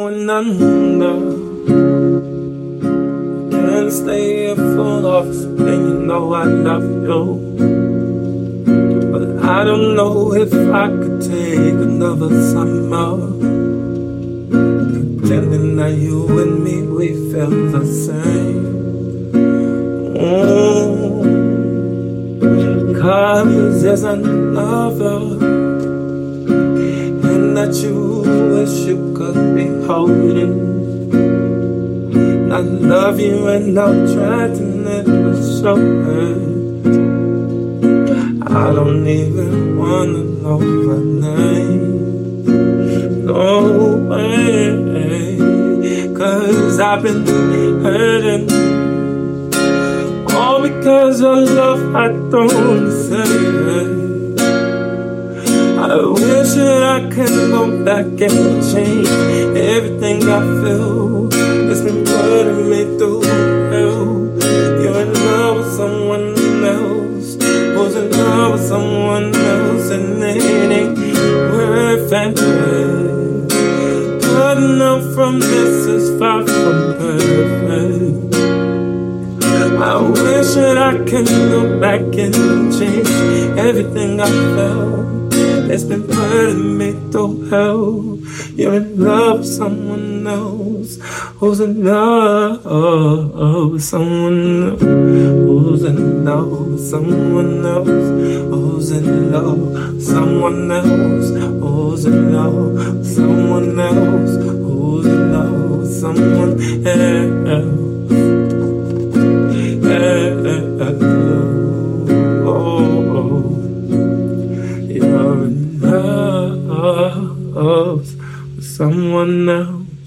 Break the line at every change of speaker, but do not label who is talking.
going under. Can't stay here full of pain, you know I love you. But I don't know if I could take another summer. Pretending that you and me, we felt the same. Oh, Cause there's another And that you holding I love you and I'll try to never show it I don't even wanna know my name. No way. Cause I've been hurting. All because of love I don't I wish that I could go back and change everything I feel. It's been putting me through hell. You're in love with someone else. Who's in love with someone else And it ain't worth it. But now from this is far from perfect. I wish that I could go back and change everything I felt. It's been putting me through hell. You're in love with someone else. Who's in love with someone else? Who's in love with someone else? Who's in love with someone else? Who's in love with someone else? Who's in love with someone else? Someone else.